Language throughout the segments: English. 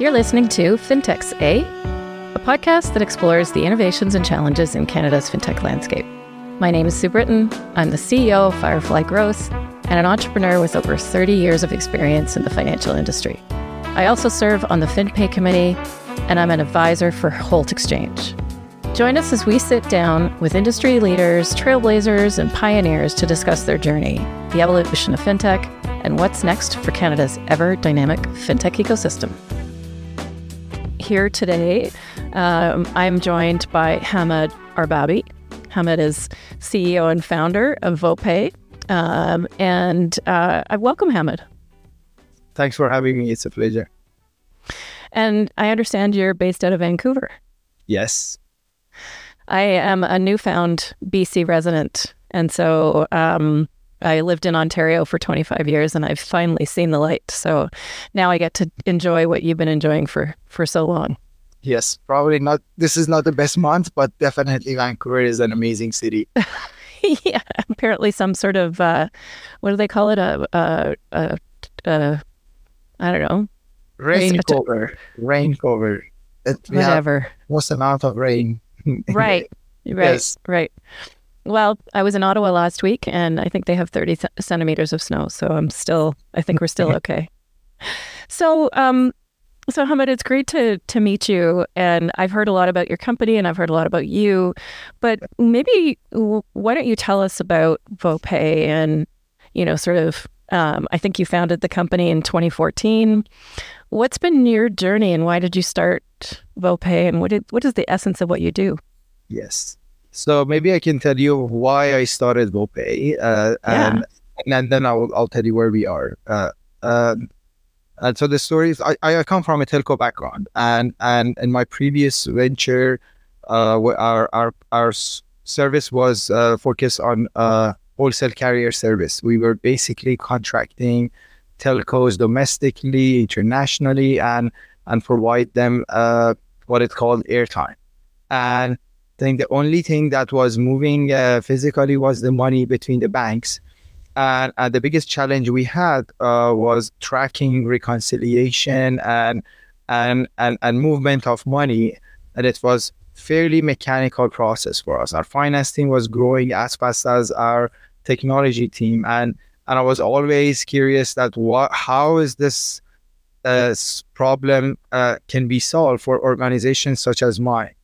You're listening to FinTechs A, a podcast that explores the innovations and challenges in Canada's fintech landscape. My name is Sue Britton. I'm the CEO of Firefly Growth and an entrepreneur with over 30 years of experience in the financial industry. I also serve on the FinPay committee, and I'm an advisor for Holt Xchange. Join us as we sit down with industry leaders, trailblazers, and pioneers to discuss their journey, the evolution of fintech, and what's next for Canada's ever dynamic fintech ecosystem. Here today, um, I'm joined by Hamed Arbabi. Hamed is CEO and founder of VoPay. Um, and uh, I welcome Hamed. Thanks for having me. It's a pleasure. And I understand you're based out of Vancouver. Yes. I am a newfound BC resident. And so um, I lived in Ontario for 25 years and I've finally seen the light. So now I get to enjoy what you've been enjoying for, for so long. Yes, probably not. This is not the best month, but definitely Vancouver is an amazing city. yeah, apparently some sort of, uh, what do they call it? A, a, a, a I don't know. Rain cover. Rain cover. Whatever. Most amount of rain. right. Right. Yes. Right. Well, I was in Ottawa last week, and I think they have 30 centimeters of snow. So I'm still, I think we're still okay. So, um, so Hamed, it's great to to meet you, and I've heard a lot about your company, and I've heard a lot about you. But maybe why don't you tell us about VoPay and you know, sort of? Um, I think you founded the company in 2014. What's been your journey, and why did you start VoPay, and what did, what is the essence of what you do? Yes. So maybe I can tell you why I started VoPay, uh, and, yeah. and then I'll, I'll tell you where we are. Uh, um, and so the story is, I, I come from a telco background, and and in my previous venture, uh, our our our service was uh, focused on uh, wholesale carrier service. We were basically contracting telcos domestically, internationally, and and provide them uh, what it's called airtime. And I think the only thing that was moving uh, physically was the money between the banks. And, and the biggest challenge we had uh, was tracking reconciliation and, and, and, and movement of money. And it was fairly mechanical process for us. Our finance team was growing as fast as our technology team. And, and I was always curious that what, how is this uh, problem uh, can be solved for organizations such as mine?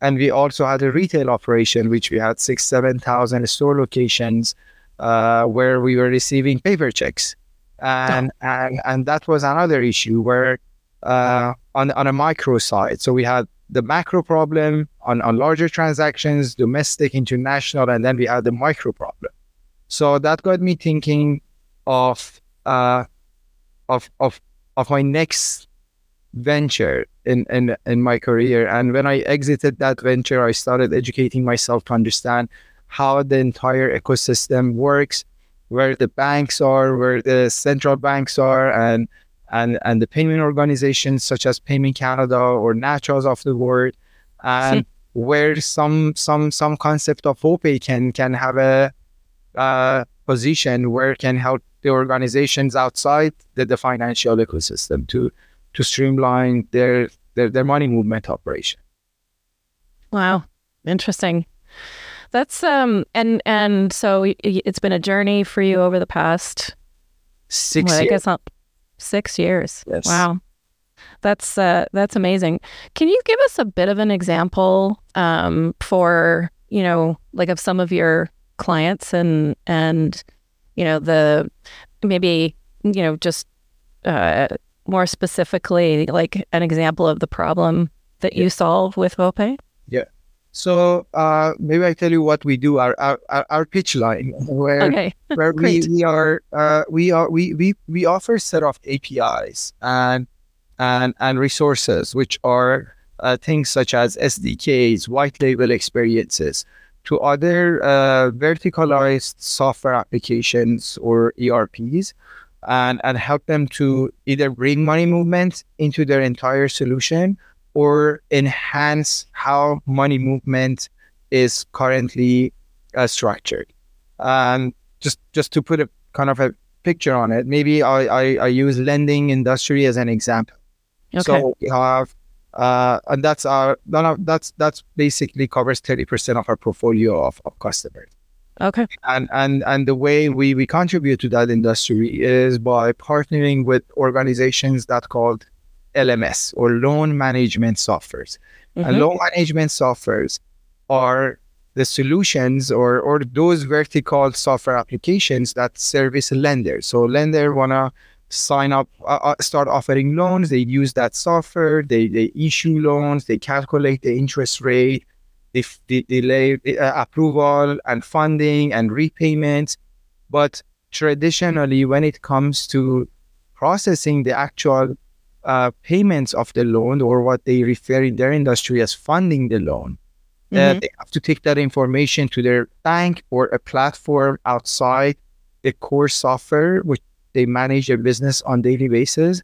And we also had a retail operation, which we had six, 7,000 store locations uh, where we were receiving paper checks. And, oh. and, and that was another issue where uh, on, on a micro side, so we had the macro problem on, on larger transactions, domestic, international, and then we had the micro problem. So that got me thinking of uh, of of of my next venture in, in in my career. And when I exited that venture, I started educating myself to understand how the entire ecosystem works, where the banks are, where the central banks are, and and and the payment organizations such as Payment Canada or Naturals of the world, and where some some some concept of VoPay can can have a uh, position where it can help the organizations outside the, the financial ecosystem to to streamline their their, their money movement operation. Wow, interesting. That's um and and so it's been a journey for you over the past six. Well, I guess not six years. Yes. Wow, that's uh, that's amazing. Can you give us a bit of an example um, for you know like of some of your clients and and you know the maybe you know just uh, more specifically like an example of the problem that yeah. you solve with VoPay? Yeah. So uh, maybe I tell you what we do. Our our, our pitch line, where okay. where we, we are uh, we are we, we we offer a set of APIs and and and resources which are uh, things such as SDKs, white label experiences to other uh, verticalized software applications or ERPs and, and help them to either bring money movement into their entire solution or enhance how money movement is currently uh, structured. Um, just just to put a kind of a picture on it, maybe I, I, I use lending industry as an example. Okay. So we have, uh, and that's our, that's that's basically covers thirty percent of our portfolio of, of customers. Okay. And and and the way we we contribute to that industry is by partnering with organizations that called LMS or loan management softwares. And Mhm. loan management softwares are the solutions or or those vertical software applications that service lenders. So lender wanna sign up, uh, uh, start offering loans. They use that software. They they issue loans. They calculate the interest rate. They, f- they delay uh, approval and funding and repayments. But traditionally, when it comes to processing the actual uh, payments of the loan or what they refer in their industry as funding the loan, uh, Mhm. they have to take that information to their bank or a platform outside the core software, which they manage their business on daily basis,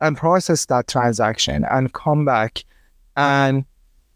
and process that transaction and come back and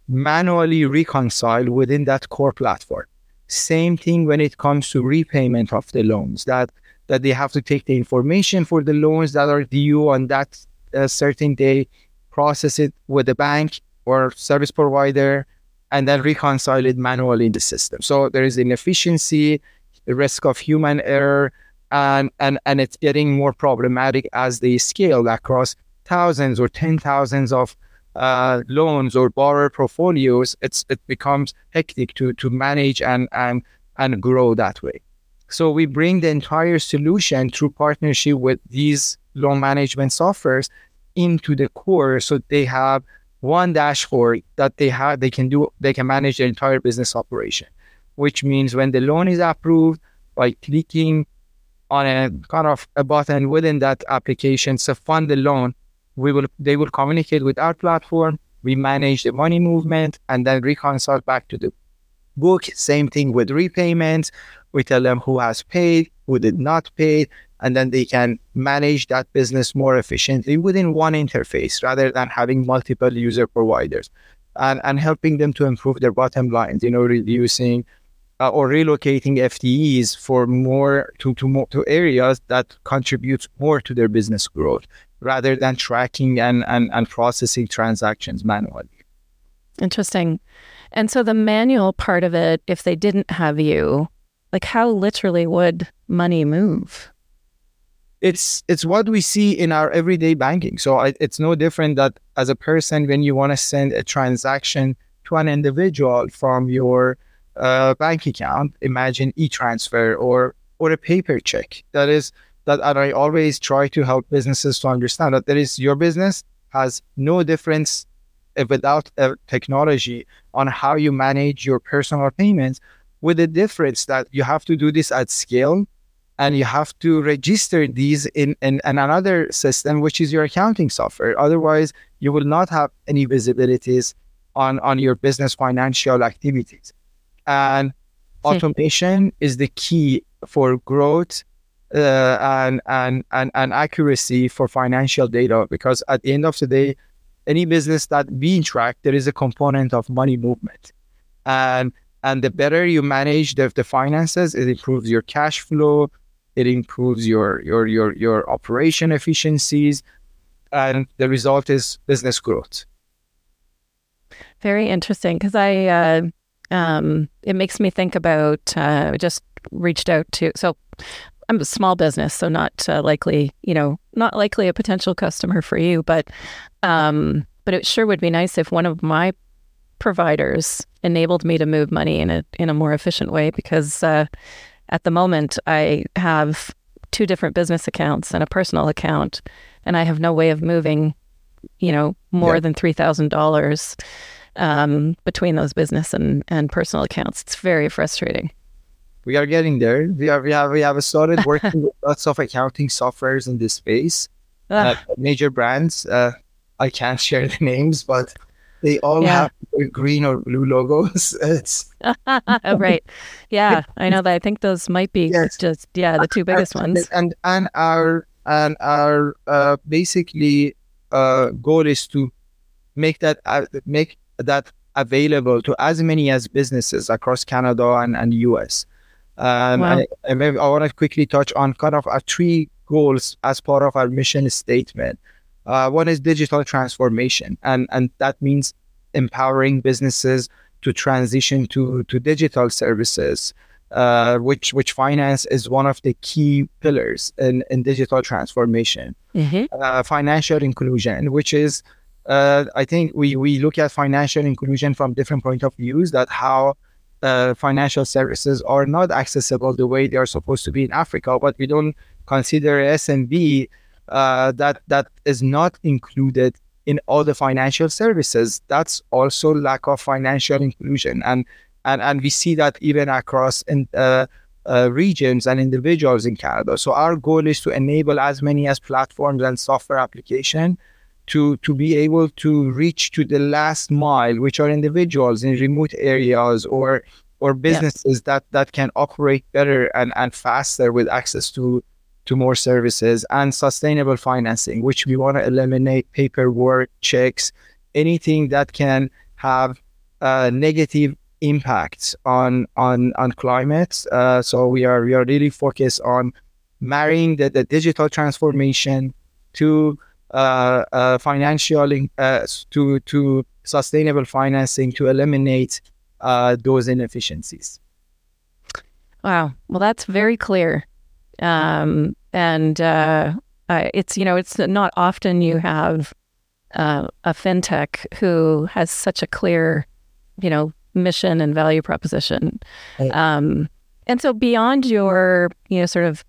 manually reconcile within that core platform. Same thing when it comes to repayment of the loans that that they have to take the information for the loans that are due on that uh, certain day, process it with the bank or service provider, and then reconcile it manually in the system. So there is inefficiency, the risk of human error, and and and it's getting more problematic as they scale across thousands or ten thousands of uh, loans or borrower portfolios. It's it becomes hectic to to manage and and and grow that way. So we bring the entire solution through partnership with these loan management softwares into the core, so they have one dashboard that they have they can do they can manage their entire business operation which means when the loan is approved by clicking on a kind of a button within that application to fund the loan we will they will communicate with our platform we manage the money movement and then reconcile back to the book. Same thing with repayments. We tell them who has paid who did not pay and then they can manage that business more efficiently within one interface rather than having multiple user providers and, and helping them to improve their bottom lines, you know, reducing uh, or relocating FTEs for more to, to more to areas that contribute more to their business growth rather than tracking and, and, and processing transactions manually. Interesting. And so the manual part of it, if they didn't have you, like how literally would money move? it's it's what we see in our everyday banking. So I, it's no different that as a person, when you want to send a transaction to an individual from your uh, bank account, imagine e-transfer or or a paper check. That is that, and I always try to help businesses to understand that there is your business has no difference uh, without uh, technology on how you manage your personal payments. With the difference that you have to do this at scale and you have to register these in, in, in, another system, which is your accounting software. Otherwise, you will not have any visibilities on, on your business financial activities. And automation is the key for growth uh, and, and, and, and accuracy for financial data because at the end of the day, any business that being tracked, there is a component of money movement. And and the better you manage the, the finances, it improves your cash flow, it improves your your your your operation efficiencies and the result is business growth very interesting because i uh, um, it makes me think about uh, just reached out to so i'm a small business so not uh, likely you know not likely a potential customer for you but um, but it sure would be nice if one of my providers enabled me to move money in a in a more efficient way because uh, at the moment, I have two different business accounts and a personal account, and I have no way of moving, you know, more Yeah. than three thousand dollars um, between those business and, and personal accounts. It's very frustrating. We are getting there we have we have we have started working with lots of accounting softwares in this space uh, Ah, major brands uh, i can't share the names but they all Yeah. have green or blue logos it's oh, right. Yeah, I know that. I think those might be Yes. just yeah the two biggest ones. and and our and our uh, basically uh, goal is to make that uh, make that available to as many as businesses across Canada and, and US. And Wow. I, I, maybe I want to quickly touch on kind of our three goals as part of our mission statement. Uh, one is digital transformation, and and that means empowering businesses to transition to to digital services, uh, which which finance is one of the key pillars in, in digital transformation. Mm-hmm. Uh, financial inclusion, which is uh, I think we we look at financial inclusion from different point of views. That how uh, financial services are not accessible the way they are supposed to be in Africa, but we don't consider SMB uh, that that is not included in all the financial services. That's also lack of financial inclusion, and and and we see that even across in, uh, uh, regions and individuals in Canada. So our goal is to enable as many as platforms and software application to to be able to reach to the last mile, which are individuals in remote areas or or businesses yeah. that that can operate better and, and faster with access to to more services and sustainable financing, which we want to eliminate paperwork, checks, anything that can have uh, negative impacts on on on climate. Uh, so we are we are really focused on marrying the, the digital transformation to financial uh, to to sustainable financing to eliminate those inefficiencies. Wow. Well, that's very clear. Um, and uh, it's you know it's not often you have uh, a fintech who has such a clear you know mission and value proposition. Um, and so beyond your you know sort of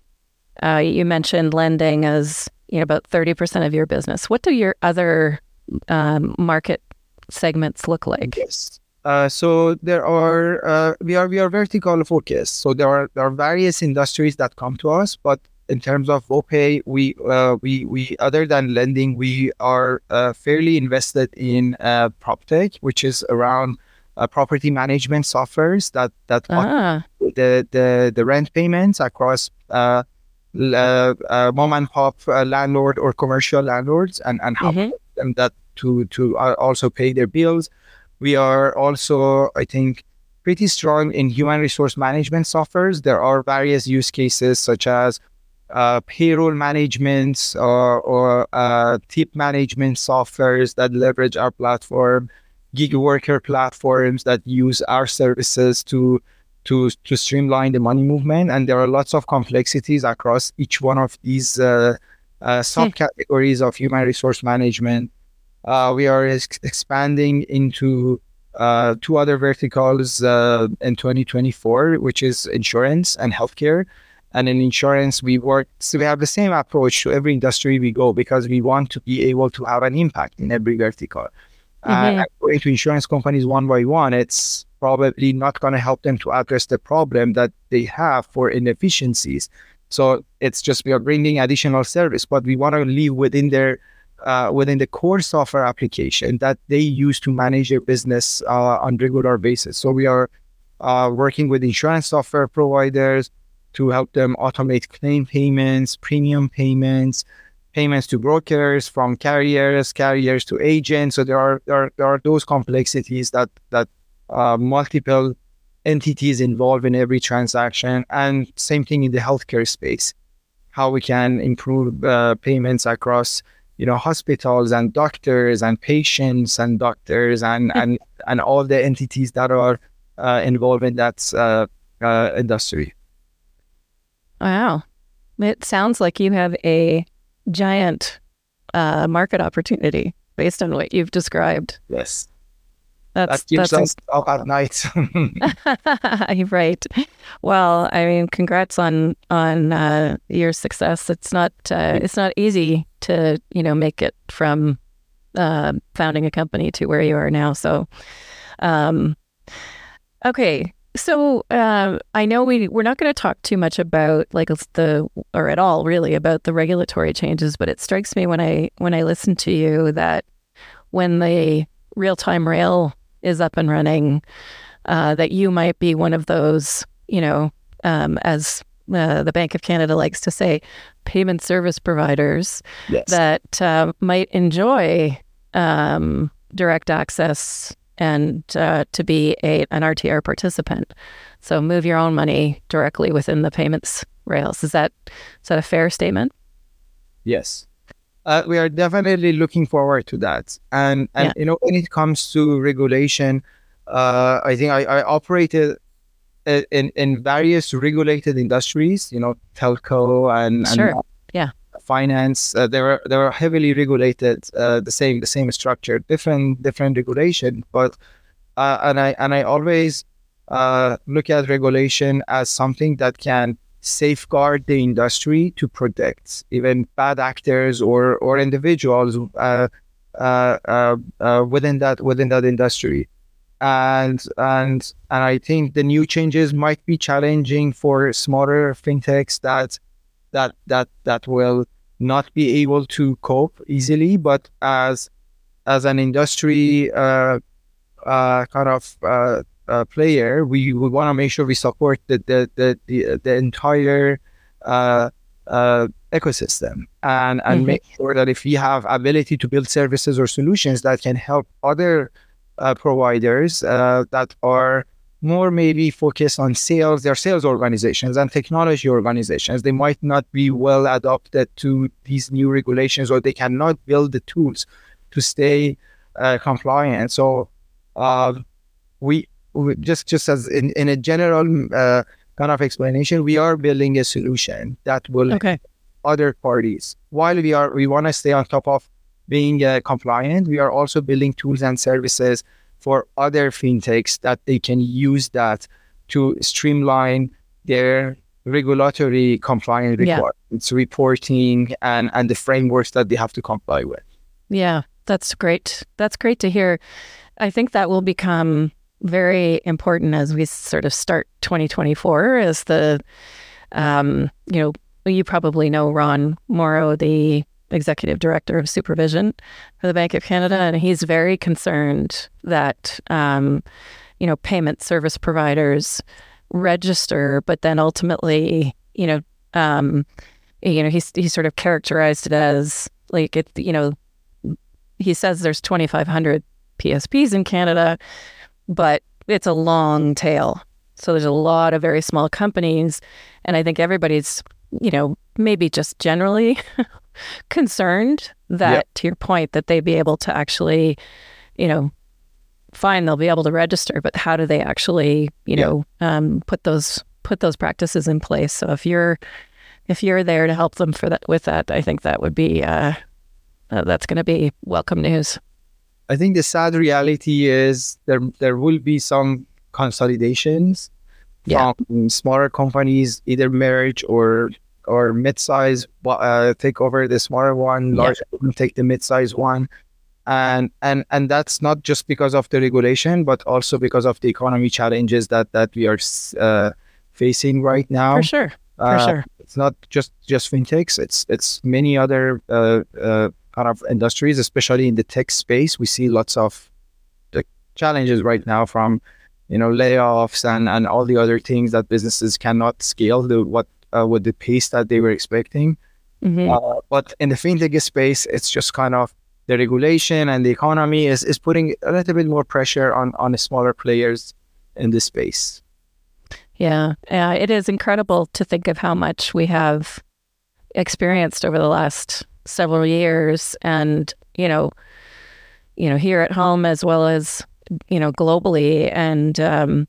uh, you mentioned lending as you know about 30% of your business. What do your other um, market segments look like? Yes. Uh, so there are uh, we are we are vertical focused. So there are there are various industries that come to us, but in terms of VoPay, we uh, we we other than lending, we are uh, fairly invested in uh, PropTech, which is around uh, property management softwares that that ah. the the the rent payments across uh, mom and pop uh, landlord or commercial landlords and, and help mm-hmm. them that to to uh, also pay their bills. We are also, I think, pretty strong in human resource management softwares. There are various use cases such as uh, payroll management or, or uh, tip management softwares that leverage our platform, gig worker platforms that use our services to to to streamline the money movement. And there are lots of complexities across each one of these uh, uh, hmm. subcategories of human resource management. Uh, we are ex- expanding into uh, two other verticals uh, in 2024, which is insurance and healthcare. And in insurance, we work, so we have the same approach to every industry we go because we want to be able to have an impact in every vertical. Mm-hmm. Uh, going to insurance companies one by one, it's probably not going to help them to address the problem that they have for inefficiencies. So it's just we are bringing additional service, but we want to leave within their uh, within the core software application that they use to manage their business uh, on regular basis. So we are uh, working with insurance software providers to help them automate claim payments, premium payments, payments to brokers from carriers, carriers to agents. So there are there are, there are those complexities that that uh, multiple entities involved in every transaction, and same thing in the healthcare space. How we can improve uh, payments across you know hospitals and doctors and patients and doctors and and and all the entities that are uh, involved in that uh, uh, industry. Wow, it sounds like you have a giant uh, market opportunity based on what you've described. Yes. That's, that keeps that's us inc- at night. right. Well, I mean, congrats on on uh, your success. It's not uh, it's not easy to you know make it from uh, founding a company to where you are now. So, um, okay. So uh, I know we we're not going to talk too much about like the or at all really about the regulatory changes, but it strikes me when I when I listen to you that when the real time rail is up and running, uh, that you might be one of those, you know, um, as uh, the Bank of Canada likes to say, payment service providers yes. that uh, might enjoy um, direct access and uh, to be a, an RTR participant. So move your own money directly within the payments rails. Is that is that a fair statement? Yes. Uh, we are definitely looking forward to that. And and Yeah. you know, when it comes to regulation, uh, I think I, I operated in in various regulated industries. You know, telco and, Sure. and Yeah. finance. Uh, they were they were heavily regulated. Uh, the same the same structure, different different regulation. But uh, and I and I always uh, look at regulation as something that can safeguard the industry to protect even bad actors or or individuals uh, uh, uh, uh, within that within that industry. And and and I think the new changes might be challenging for smaller fintechs that that that that will not be able to cope easily. But as as an industry uh, uh, kind of uh, player, we, we want to make sure we support the the the the, the entire uh, uh, ecosystem and and Mhm. make sure that if we have ability to build services or solutions that can help other uh, providers uh, that are more maybe focused on sales, their sales organizations and technology organizations, they might not be well adopted to these new regulations or they cannot build the tools to stay uh, compliant. So uh, we, we just just as in, in a general uh, kind of explanation, we are building a solution that will Okay. other parties. While we are we want to stay on top of being uh, compliant, we are also building tools and services for other fintechs that they can use that to streamline their regulatory compliance Yeah. requirements, reporting, and and the frameworks that they have to comply with. Yeah, that's great. That's great to hear. I think that will become very important as we sort of start 2024 as the um, you know, you probably know Ron Morrow, the executive director of supervision for the Bank of Canada, and he's very concerned that um, you know, payment service providers register, but then ultimately, you know, um, you know, he's he sort of characterized it as like it, you know, he says there's 2,500 PSPs in Canada, but it's a long tail. So there's a lot of very small companies. And I think everybody's, you know, maybe just generally concerned that, Yeah. to your point, that they be able to actually, you know, fine, they'll be able to register, but how do they actually, you Yeah. know, um, put those put those practices in place? So if you're if you're there to help them for that with that, I think that would be uh, uh, that's going to be welcome news. I think the sad reality is there there will be some consolidations Yeah. from smaller companies either merge or or mid-size uh, take over the smaller one, Yeah. large one take the mid-size one. And and and that's not just because of the regulation, but also because of the economy challenges that that we are uh, facing right now. For sure. For Uh, sure. It's not just just fintechs. It's it's many other kind of industries, especially in the tech space. We see lots of the challenges right now from you know layoffs and and all the other things that businesses cannot scale the what uh, with the pace that they were expecting. Mhm. Uh, but in the fintech space, it's just kind of the regulation and the economy is, is putting a little bit more pressure on on the smaller players in this space. Yeah, yeah, it is incredible to think of how much we have experienced over the last several years, and you know, you know, here at home as well as you know globally, and um,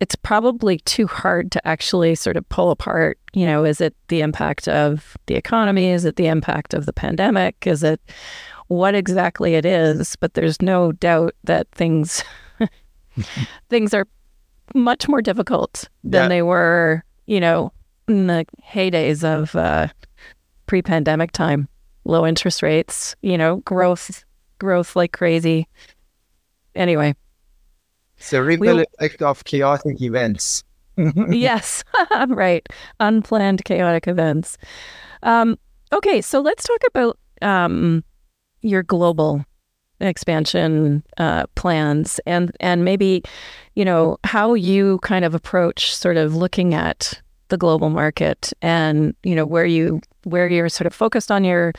it's probably too hard to actually sort of pull apart. You know, is it the impact of the economy? Is it the impact of the pandemic? Is it what exactly it is? But there's no doubt that things things are much more difficult than Yeah. they were, you know, in the heydays of uh, pre-pandemic time. Low interest rates, you know, growth, growth like crazy. Anyway, ripple We'll- effect of chaotic events. yes, right. Unplanned chaotic events. Um, okay, so let's talk about um, your global expansion uh, plans and and maybe you know how you kind of approach sort of looking at the global market and you know where you where you're sort of focused on your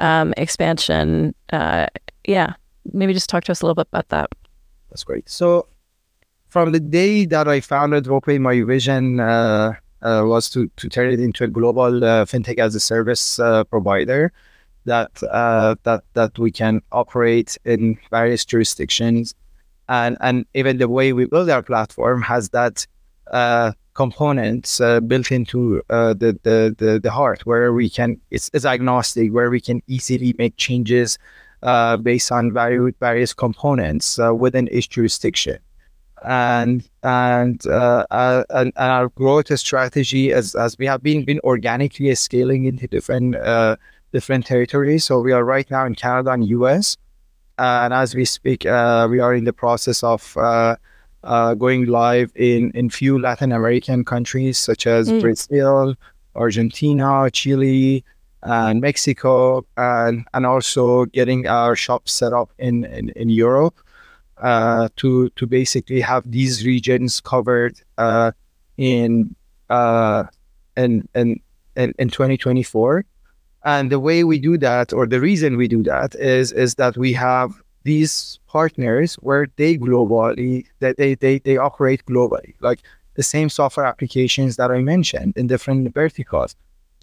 um, expansion. Uh, yeah, maybe just talk to us a little bit about that. That's great. So, from the day that I founded VoPay, my vision uh, uh, was to, to turn it into a global uh, fintech as a service uh, provider that uh, that that we can operate in various jurisdictions, and and even the way we build our platform has that uh, components uh, built into uh, the, the, the the heart where we can it's, it's agnostic where we can easily make changes uh, based on various various components uh, within each jurisdiction and and, uh, uh, and, our growth strategy as as we have been been organically scaling into different different territories. So we are right now in Canada and US, and as we speak, we are in the process of uh, going live in in few Latin American countries such as mm. Brazil, Argentina, Chile. And Mexico, and and also getting our shop set up in in, in Europe, uh, to to basically have these regions covered uh, in, uh, in in in in 2024. And the way we do that, or the reason we do that, is is that we have these partners where they globally that they, they they operate globally, like the same software applications that I mentioned in different verticals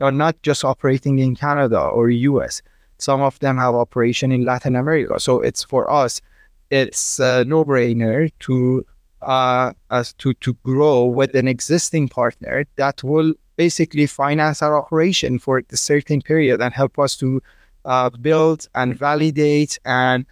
are not just operating in Canada or US. Some of them have operation in Latin America. So it's for us it's a no-brainer to uh, as to to grow with an existing partner that will basically finance our operation for a certain period and help us to uh, build and validate and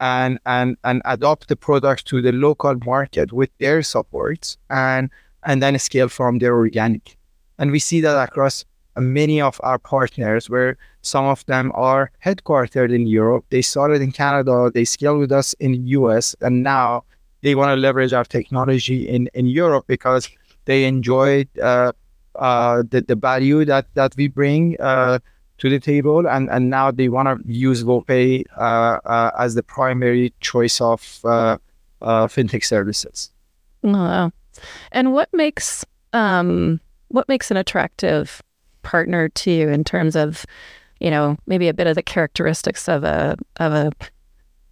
and and and adopt the product to the local market with their support and and then scale from there organic. And we see that across many of our partners, where some of them are headquartered in Europe. They started in Canada, they scaled with us in the US, and now they want to leverage our technology in, in Europe because they enjoyed uh, uh, the, the value that, that we bring uh, to the table. And, and now they want to use VoPay uh, uh, as the primary choice of uh, fintech services. Wow. And what makes um, what makes an attractive partner to you in terms of, you know, maybe a bit of the characteristics of a of a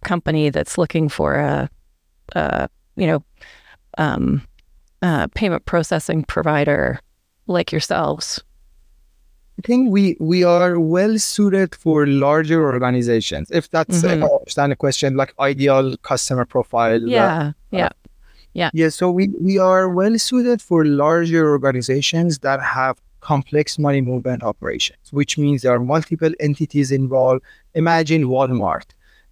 company that's looking for a, a you know, um, payment processing provider like yourselves? I think we we are well suited for larger organizations. If that's mm-hmm. if I understand the question, like ideal customer profile. Yeah, that, yeah, uh, yeah, yeah. So we we are well suited for larger organizations that have complex money movement operations, which means there are multiple entities involved. Imagine Walmart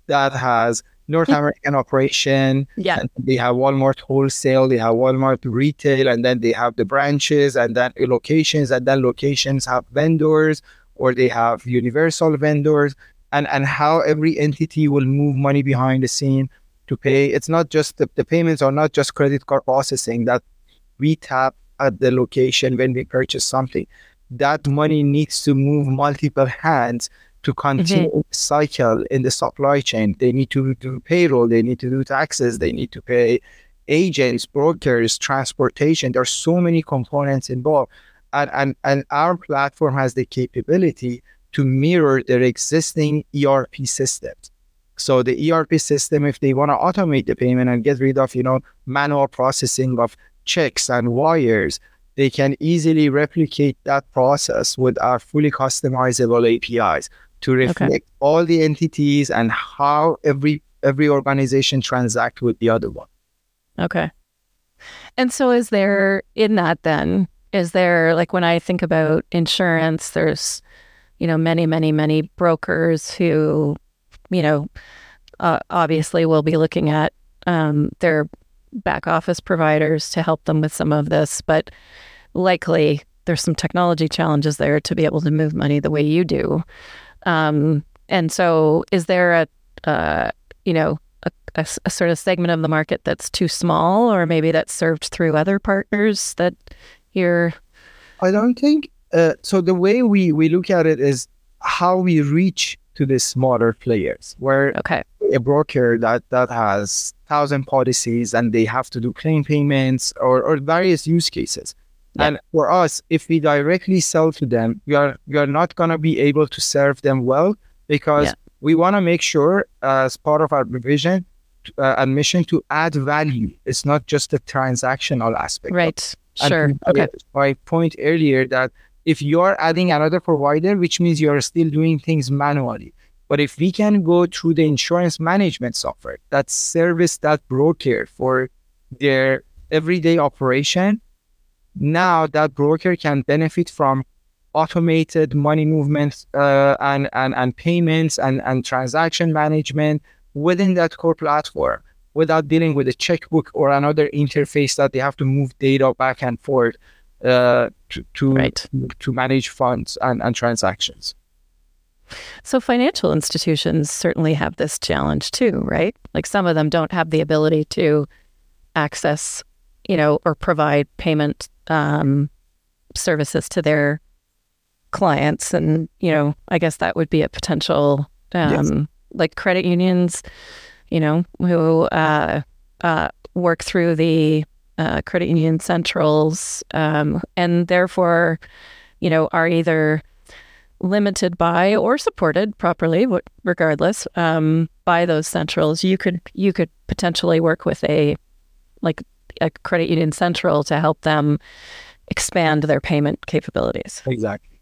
that has North. American operation. Yeah. they have Walmart wholesale, they have Walmart retail, and then they have the branches and then locations, and then locations have vendors or they have universal vendors, and, and how every entity will move money behind the scene to pay. It's not just the, the payments are not just credit card processing that we tap at the location when we purchase something. That money needs to move multiple hands to continue mm-hmm. cycle in the supply chain. They need to do payroll, they need to do taxes, they need to pay agents, brokers, transportation. There are so many components involved. And, and, and our platform has the capability to mirror their existing ERP systems. So the ERP system, if they want to automate the payment and get rid of, you know, manual processing of checks and wires, they can easily replicate that process with our fully customizable APIs to reflect okay. all the entities and how every every organization transact with the other one. Okay. And so is there in that then is there like when I think about insurance there's you know many many many brokers who you know uh, obviously will be looking at um, their back office providers to help them with some of this, but likely there's some technology challenges there to be able to move money the way you do. Um, and so, is there a, uh, you know, a, a, a, sort of segment of the market that's too small, or maybe that's served through other partners that you're? I don't think uh, so. The way we we look at it is how we reach to the smaller players, where okay. a broker that that has thousand policies and they have to do claim payments or, or various use cases. Yeah. And for us, if we directly sell to them, we are we are not gonna be able to serve them well because yeah. we want to make sure, uh, as part of our vision uh, and mission, to add value. It's not just the transactional aspect. Right. Sure. okay. My point earlier that if you're adding another provider, which means you're still doing things manually. But if we can go through the insurance management software that service that broker for their everyday operation, now that broker can benefit from automated money movements uh, and, and, and payments and, and transaction management within that core platform without dealing with a checkbook or another interface that they have to move data back and forth uh, to to, right. to manage funds and, and transactions. So financial institutions certainly have this challenge too, right? Like some of them don't have the ability to access, you know, or provide payment um, services to their clients, and you know, I guess that would be a potential, um, yes. like credit unions, you know, who uh, uh, work through the uh, credit union centrals, um, and therefore, you know, are either limited by or supported properly, regardless, um, by those centrals. You could you could potentially work with a like a credit union central to help them expand their payment capabilities. Exactly.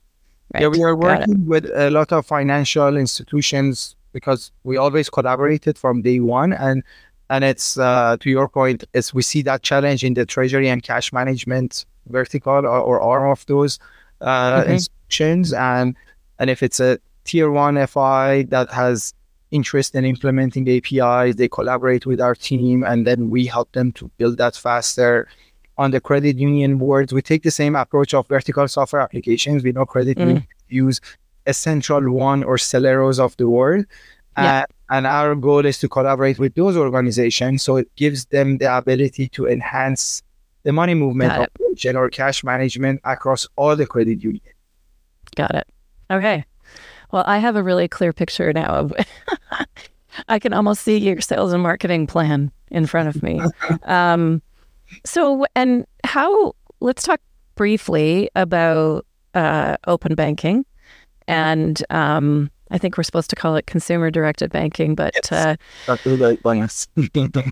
Right. Yeah, we are working with a lot of financial institutions because we always collaborated from day one, and and it's uh, to your point, is we see that challenge in the treasury and cash management vertical or, or arm of those uh, mm-hmm. institutions, and and if it's a tier one FI that has interest in implementing APIs, they collaborate with our team, and then we help them to build that faster. On the credit union boards, we take the same approach of vertical software applications. We know credit mm. unions use a central one or Celeros of the world. Yeah. Uh, and our goal is to collaborate with those organizations so it gives them the ability to enhance the money movement operation or cash management across all the credit union. Got it. Okay. Well, I have a really clear picture now of I can almost see your sales and marketing plan in front of me. um, so, and how, let's talk briefly about uh, open banking. And um, I think we're supposed to call it consumer directed banking, but yes. uh,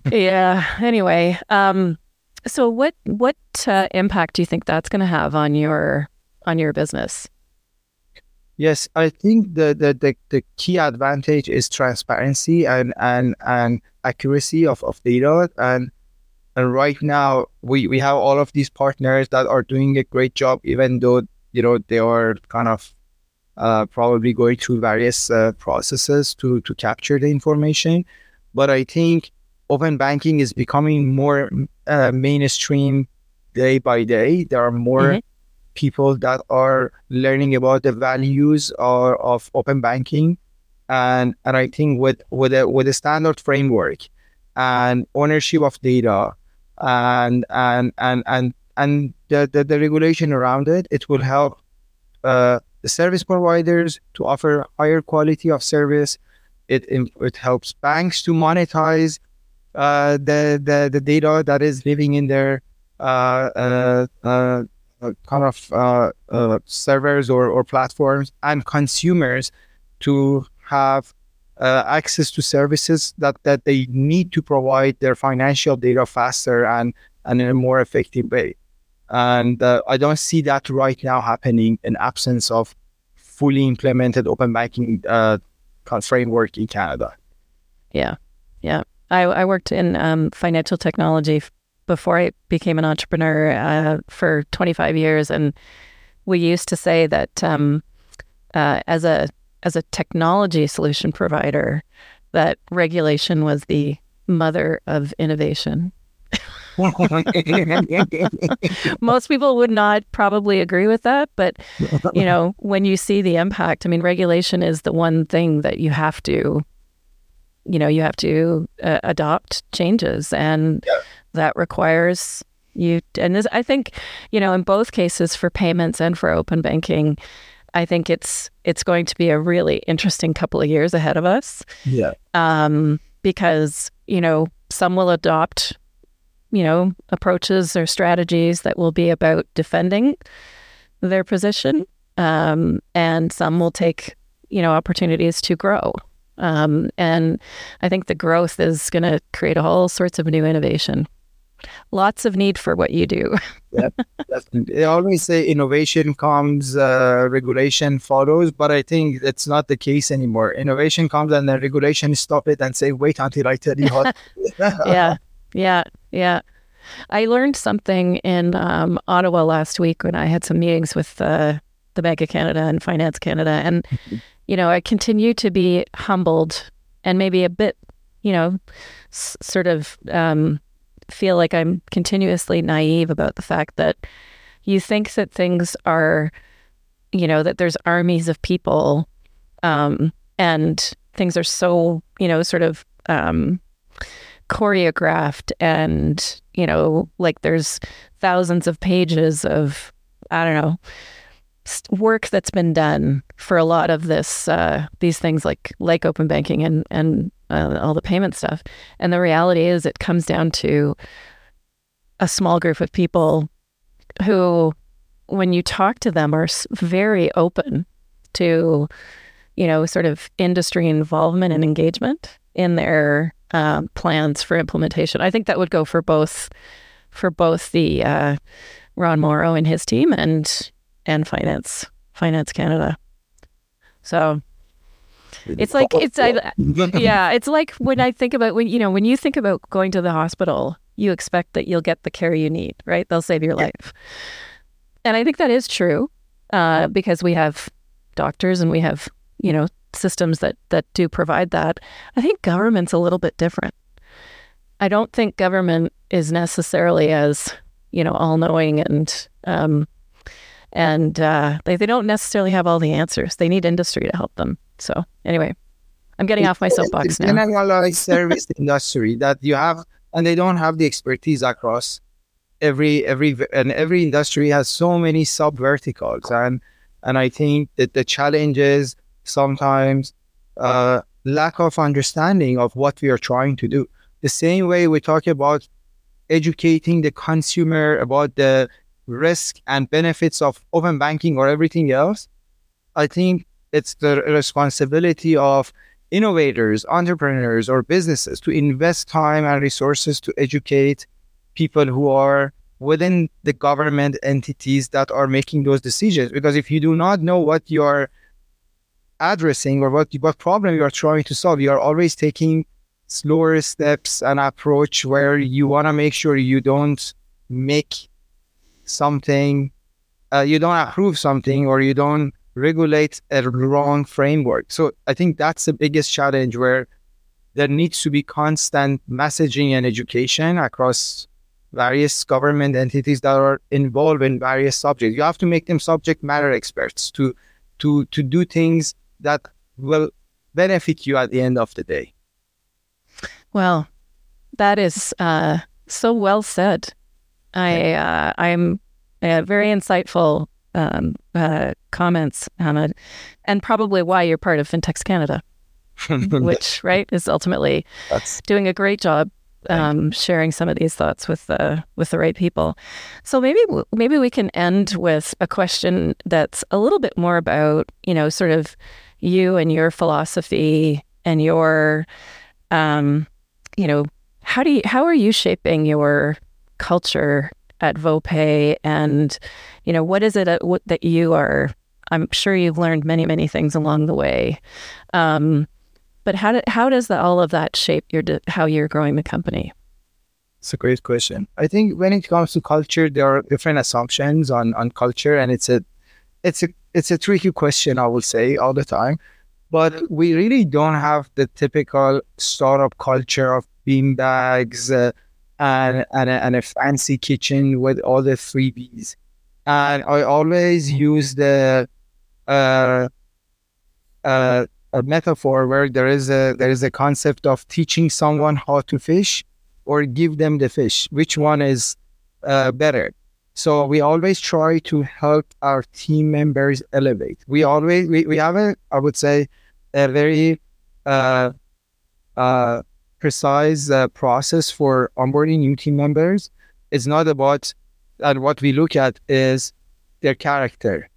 yeah. Anyway, um, so what what uh, impact do you think that's going to have on your on your business? Yes, I think the, the, the, the, key advantage is transparency and, and, and accuracy of, of data. And and right now we, we have all of these partners that are doing a great job, even though you know they are kind of uh, probably going through various uh, processes to to capture the information. But I think open banking is becoming more uh, mainstream day by day. There are more mm-hmm. People that are learning about the values of, of open banking, and and I think with with a with a standard framework and ownership of data and and and and and the, the, the regulation around it, it will help uh, the service providers to offer higher quality of service. It it helps banks to monetize uh, the, the the data that is living in their uh, uh, uh kind of uh, uh, servers or, or platforms, and consumers to have access to services that, that they need to provide their financial data faster and, and in a more effective way. And uh, I don't see that right now happening in absence of fully implemented open banking uh, framework in Canada. Yeah, yeah. I, I worked in um, financial technology before I became an entrepreneur uh, for 25 years, and we used to say that um, uh, as a as a technology solution provider, that regulation was the mother of innovation. Most people would not probably agree with that, but you know, when you see the impact, I mean, regulation is the one thing that you have to, you know, you have to uh, adopt changes, and yeah. That requires you. And this, I think, you know, in both cases for payments and for open banking, I think it's it's going to be a really interesting couple of years ahead of us. Yeah. Um, because you know some will adopt you know, approaches or strategies that will be about defending their position. Um, and some will take, you know, opportunities to grow. Um, and I think the growth is going to create all sorts of new innovation. Lots of need for what you do. yeah, they always say innovation comes, uh, regulation follows, but I think it's not the case anymore. Innovation comes and then regulation stop it and say, wait until I tell you how. yeah, yeah, yeah. I learned something in um, Ottawa last week when I had some meetings with uh, the Bank of Canada and Finance Canada, and you know, I continue to be humbled and maybe a bit, you know, s- sort of um, feel like I'm continuously naive about the fact that you think that things are, you know, that there's armies of people um, and things are so, you know, sort of um, choreographed and, you know, like there's thousands of pages of, I don't know, work that's been done for a lot of this uh, these things like like open banking and and uh, all the payment stuff. And the reality is it comes down to a small group of people who when you talk to them are very open to you know sort of industry involvement and engagement in their uh, plans for implementation. I think that would go for both for both the uh, Ron Morrow and his team and and finance finance canada. So it's like it's I, yeah it's like when i think about when you know when you think about going to the hospital you expect that you'll get the care you need right? They'll save your life. And i think that is true uh, because we have doctors and we have you know systems that that do provide that. I think government's a little bit different. I don't think government is necessarily as you know all knowing and um, and uh, they, they don't necessarily have all the answers. They need industry to help them. So anyway, I'm getting off my soapbox now. Generalized service industry that you have, and they don't have the expertise across every every and every industry has so many sub verticals, and and I think that the challenge is sometimes uh, lack of understanding of what we are trying to do. The same way we talk about educating the consumer about the risk and benefits of open banking or everything else, I think it's the responsibility of innovators, entrepreneurs, or businesses to invest time and resources to educate people who are within the government entities that are making those decisions. Because if you do not know what you're addressing or what what problem you are trying to solve, you are always taking slower steps and approach where you want to make sure you don't make something, uh, you don't approve something or you don't regulate a wrong framework. So I think that's the biggest challenge where there needs to be constant messaging and education across various government entities that are involved in various subjects. You have to make them subject matter experts to to to do things that will benefit you at the end of the day. Well, that is uh, so well said. I uh, I'm uh, very insightful um, uh, comments, Hamed, and probably why you're part of FinTechs Canada, which right is ultimately That's... doing a great job um, sharing some of these thoughts with the with the right people. So maybe maybe we can end with a question that's a little bit more about you know sort of you and your philosophy and your um, you know how do you how are you shaping your culture at VoPay and you know what is it at, what, that you are I'm sure you've learned many many things along the way. Um, but how, do, how does the, all of that shape your how you're growing the company? It's a great question. I think when it comes to culture there are different assumptions on on culture and it's a it's a it's a tricky question I will say all the time. But we really don't have the typical startup culture of beanbags uh, and and a, and a fancy kitchen with all the freebies. And I always use the uh, uh, a metaphor where there is a there is a concept of teaching someone how to fish or give them the fish. Which one is uh, better? So we always try to help our team members elevate. We always we, we have a I would say a very uh, uh, precise uh, process for onboarding new team members. It's not about and what we look at is their character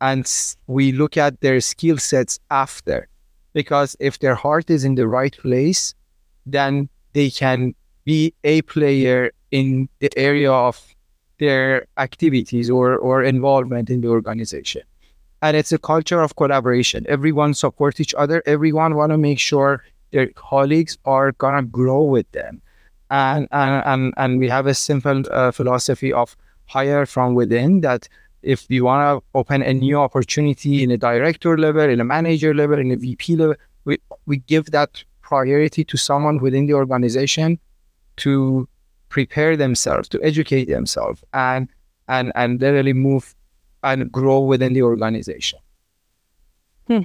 and we look at their skill sets after because if their heart is in the right place then they can be a player in the area of their activities or, or involvement in the organization. And it's a culture of collaboration. Everyone supports each other. Everyone want to make sure their colleagues are gonna grow with them. And and and, and we have a simple uh, philosophy of hire from within that if you want to open a new opportunity in a director level, in a manager level, in a VP level, we, we give that priority to someone within the organization to prepare themselves, to educate themselves, and and and literally move and grow within the organization. Hmm.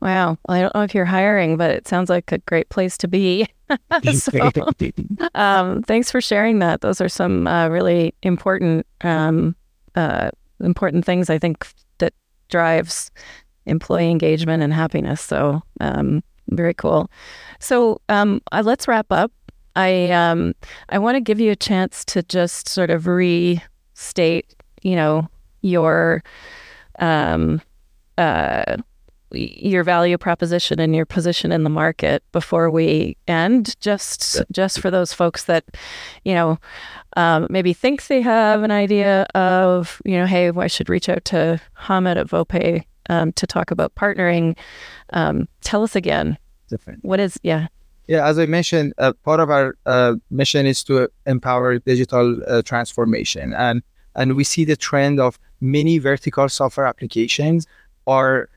Wow. Well, I don't know if you're hiring, but it sounds like a great place to be. so, um, thanks for sharing that. Those are some uh, really important, um, uh, important things I think that drives employee engagement and happiness. So, um, very cool. So, um, uh, let's wrap up. I um, I want to give you a chance to just sort of restate, you know, your um, uh, your value proposition and your position in the market before we end. Just just for those folks that, you know, um, maybe think they have an idea of, you know, hey, I should reach out to Hamed at VoPay um, to talk about partnering. Um, tell us again. Different. What is yeah. Yeah, as I mentioned, uh, part of our uh, mission is to empower digital uh, transformation, and and we see the trend of many vertical software applications are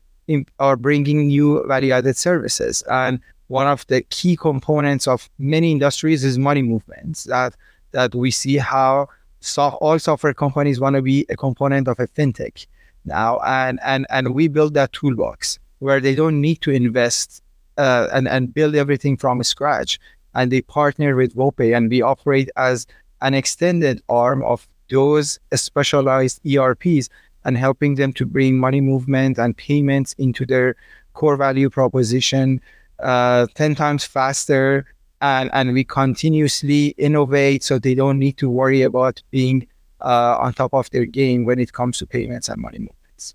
are bringing new value-added services, and one of the key components of many industries is money movements. That that we see how all software companies want to be a component of a fintech now, and and and we build that toolbox where they don't need to invest uh, and, and build everything from scratch. And they partner with VoPay and we operate as an extended arm of those specialized ERPs and helping them to bring money movement and payments into their core value proposition uh, 10 times faster. And, and we continuously innovate so they don't need to worry about being uh, on top of their game when it comes to payments and money movements.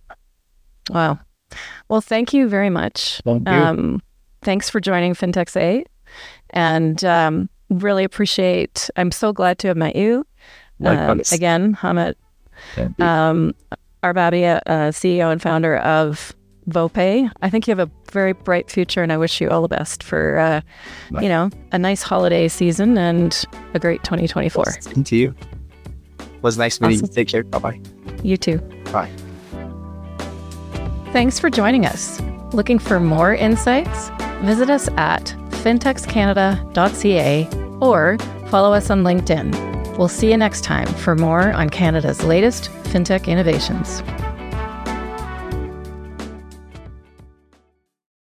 Wow. Well, thank you very much. Thank you. Um, thanks for joining FinTechs A. And um, really appreciate, I'm so glad to have met you. Uh, again, Hamed um, Arbabi, uh, CEO and founder of VoPay. I think you have a very bright future, and I wish you all the best for, uh, nice. you know, a nice holiday season and a great 2024. Same to you. It was nice meeting awesome. you. Take care. Bye bye. You too. Bye. Thanks for joining us. Looking for more insights? Visit us at fintechscanada.ca or follow us on LinkedIn. We'll see you next time for more on Canada's latest fintech innovations.